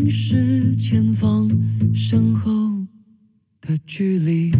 凝视前方身后的距离。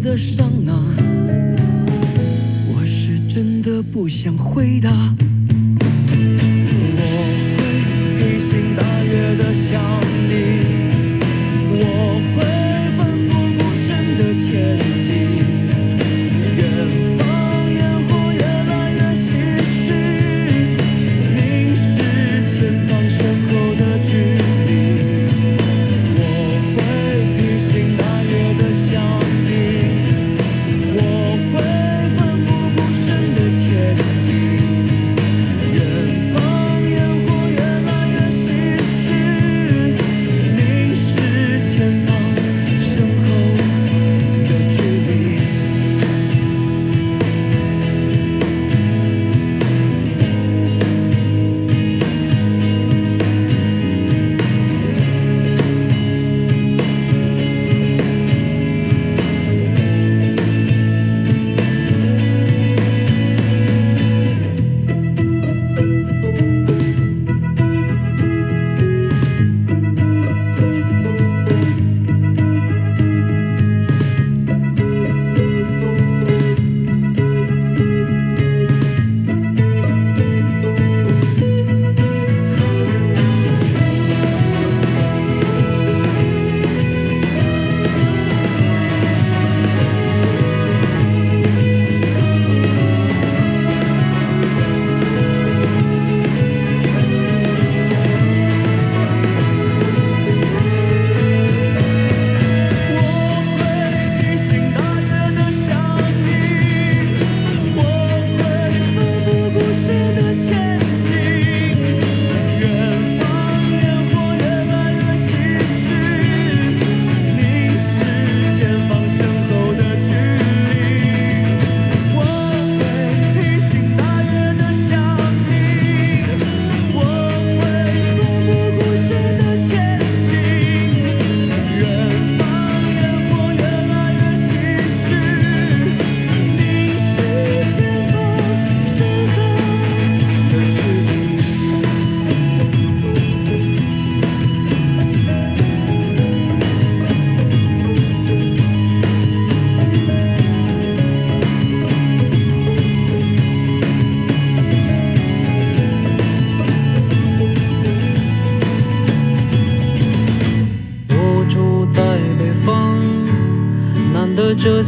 的伤啊，我是真的不想回答。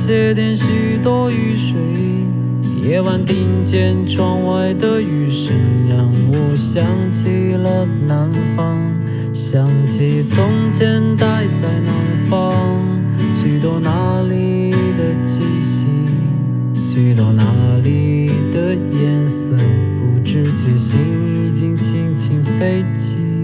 这些天许多雨水。夜晚听见窗外的雨声，让我想起了南方，想起从前待在南方，许多那里的气息，许多那里的颜色，不知觉心已经轻轻飞起。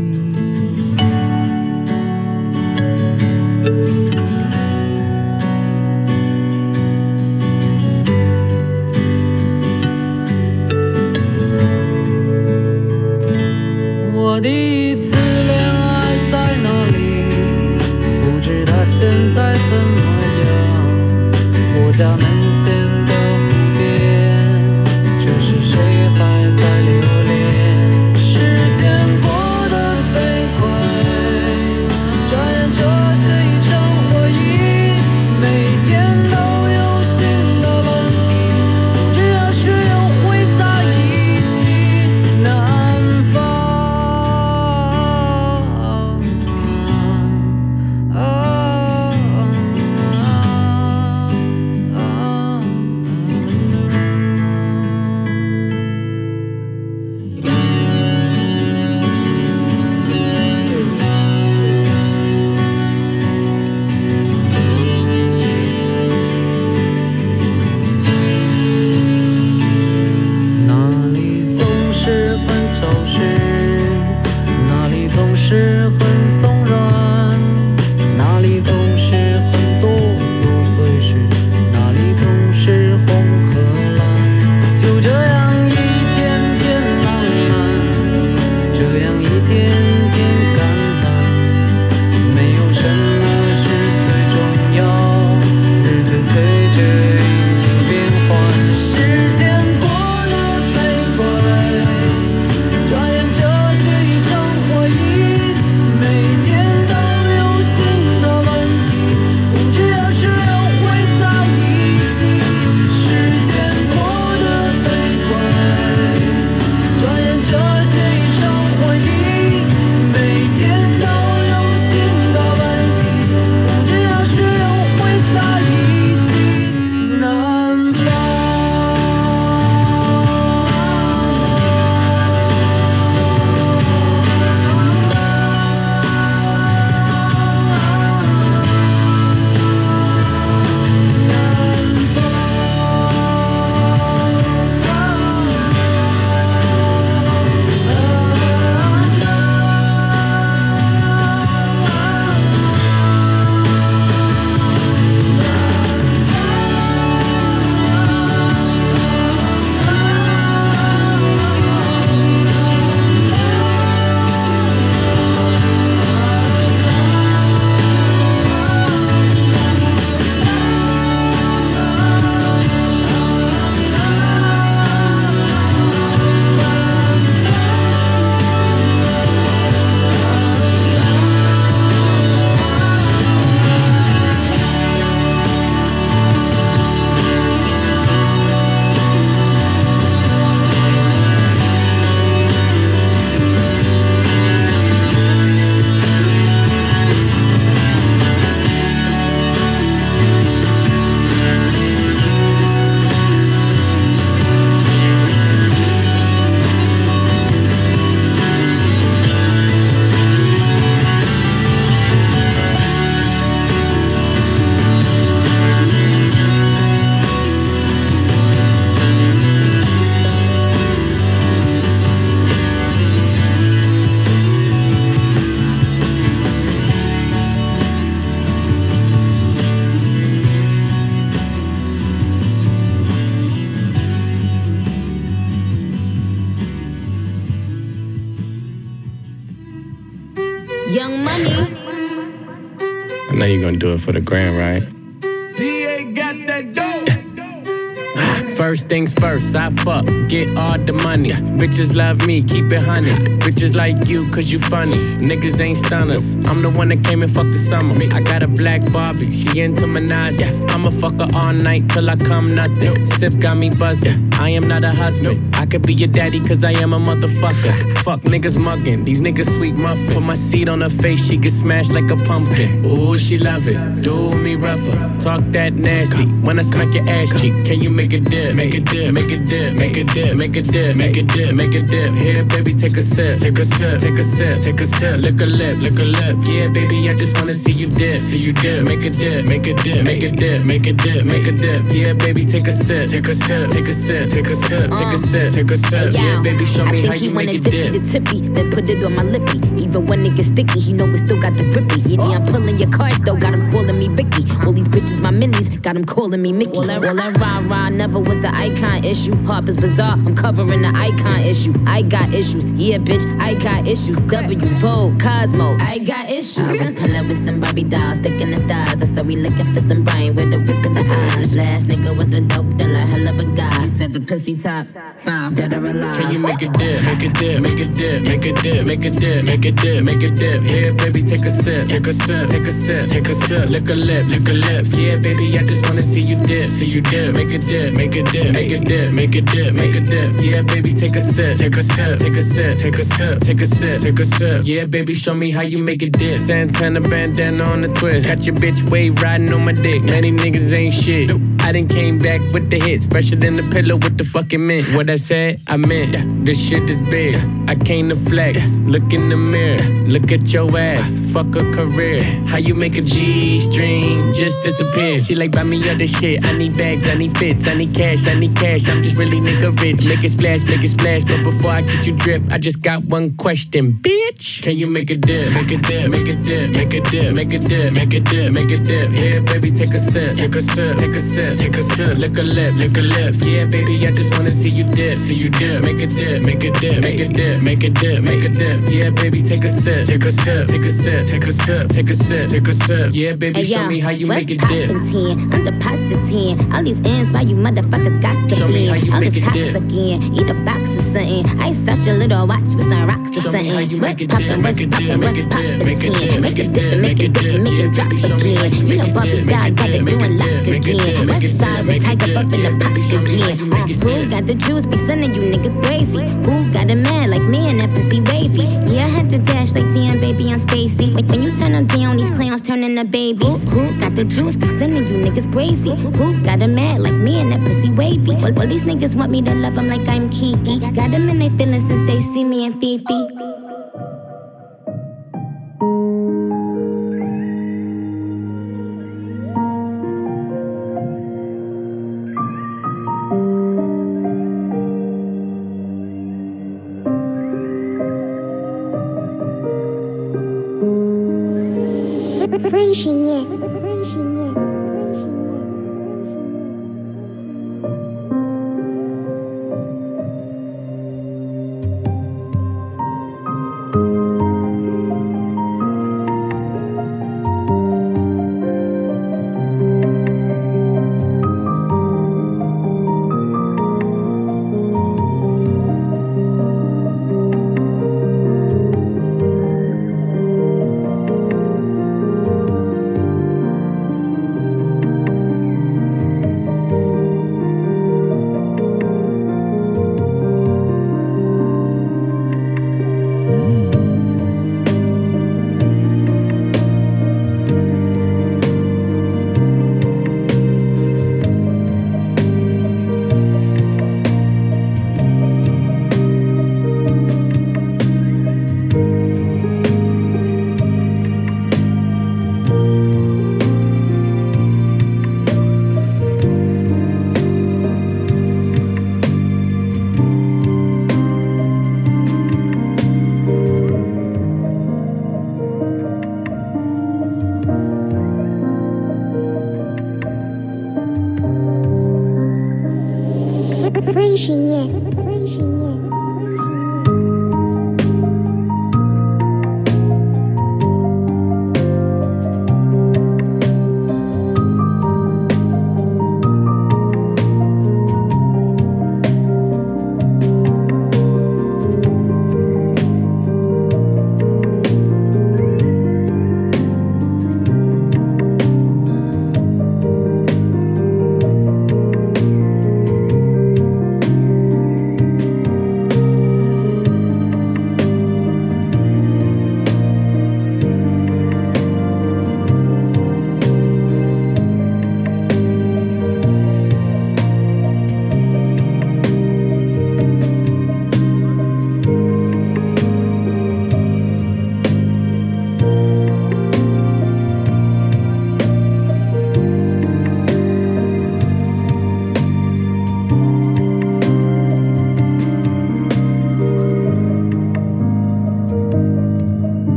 Do it for the grand, right? First things first, I fuck, get all the money. Bitches love me, keep it honey. Bitches like you, cause you funny. Niggas ain't stunners. I'm the one that came and fucked the summer. I got a black Barbie, she into Minaj. I'ma fuck her all night till I come nothing. Sip got me buzzing. I am not a husband. I could be your daddy, cause I am a motherfucker. Fuck niggas mugging, these niggas sweet muffin. Put my seed on her face, she get smashed like a pumpkin. Ooh, she love it, do me rougher. Talk that nasty, when I smack your ass cheek. Can you make a dip? Make a dip, make a dip, make a dip, make a dip, make a dip, make a dip. Here, baby, take a sip, take a sip, take a sip, take a sip. Lick a lip, lick a lip. Yeah, baby, I just wanna see you dip, see you dip. Make a dip, make a dip, make a dip, make a dip, make a dip. Yeah, baby, take a sip, take a sip, take a sip, take a sip, take a sip, take a sip. Yeah, baby, show me how you make it dip. The tippy, then put it on my lippy. Even when it gets sticky, he know it still got the grippy. Yeah, I'm pulling your card though, got him calling me Vicky. All these bitches, my minis, got him calling me Mickey. All that, all that rah rah never was the icon issue. Harper's Bazaar, I'm covering the icon issue. I got issues, yeah, bitch, I got issues. W, Vogue, Cosmo, I got issues. I was pulling with some Barbie dolls, sticking the stars. I said we looking for some brain with the whisk of the eyes. Last nigga was the dope dealer, hell of a guy. Said the pussy top five, dead or alive. Can you make a dip, make a dip, make a dip, make a dip, make a dip, make a dip, make a dip? Here, baby, take a sip, take a sip, take a sip, take a sip, lick a lip, lick a lip. Yeah, baby, I just wanna see you dip, see you dip, make a dip, make a dip, make a dip, make a dip, make a dip. Yeah, baby, take a sip, take a sip, take a sip, take a sip, take a sip, take a sip. Yeah, baby, show me how you make a dip. Santana bandana on the twist, got your bitch wave riding on my dick. Many niggas ain't shit. I done came back with the hits, fresher than the pillow with the fucking mint. What I said, I meant. This shit is big. I came to flex. Look in the mirror, look at your ass. Fuck a career. How you make a G string just disappear? She like buy me other shit. I need bags, I need fits, I need cash, I need cash. I'm just really nigga rich. Make it splash, make it splash. But before I get you drip, I just got one question, bitch. Can you make a dip? Make a dip, make a dip, make a dip, make a dip, make a dip, make a dip. Here, baby, take a sip, take a sip, take a sip, take a sip. Lick a lip, lick a lips. Yeah, baby, I just wanna see you dip, see you dip. Make a dip, make a dip, make a dip, make a dip, make a dip. Yeah, baby, take a sip, take a sip, take a sip, take a sip, take a sip, take a sip. Yeah, baby, Hey, show yo, me how you what's make it dip. 10? I'm deposit 10. All these ends, why you motherfuckers got to Show me All this cops again. Eat a box or something. I such a little watch with some rocks or something. What poppin', dip, what's make it dip, poppin', what's make it poppin' dip, make it 10? dip, Make it dip, make make it it dip, dip, make yeah, it drop baby, show me how again. you know Bobby dip, God got it dip, doing lock dip, make it again. dip, make West it side dip, with make it Tiger up in the yeah, pot baby, show again. Uh, Who got the juice? Be sending you niggas crazy. Who got a man like me and that pussy wavy? Yeah, I had to dash like damn baby on Stacy. When, when you turn them down, these clowns turn into babies. Who, who got the juice? Be sending you niggas crazy. Who got a man like me and that pussy wavy? Well, well, these niggas want me to love them like I'm Kiki. Got them in their feelings since they see me and Fifi.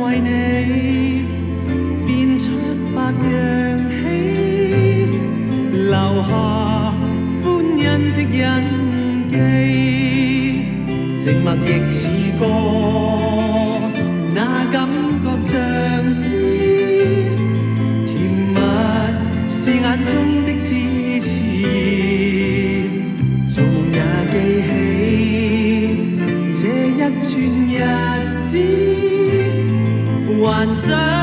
为你变出白羊，起留下欢欣的印记，寂寞亦似歌。sun.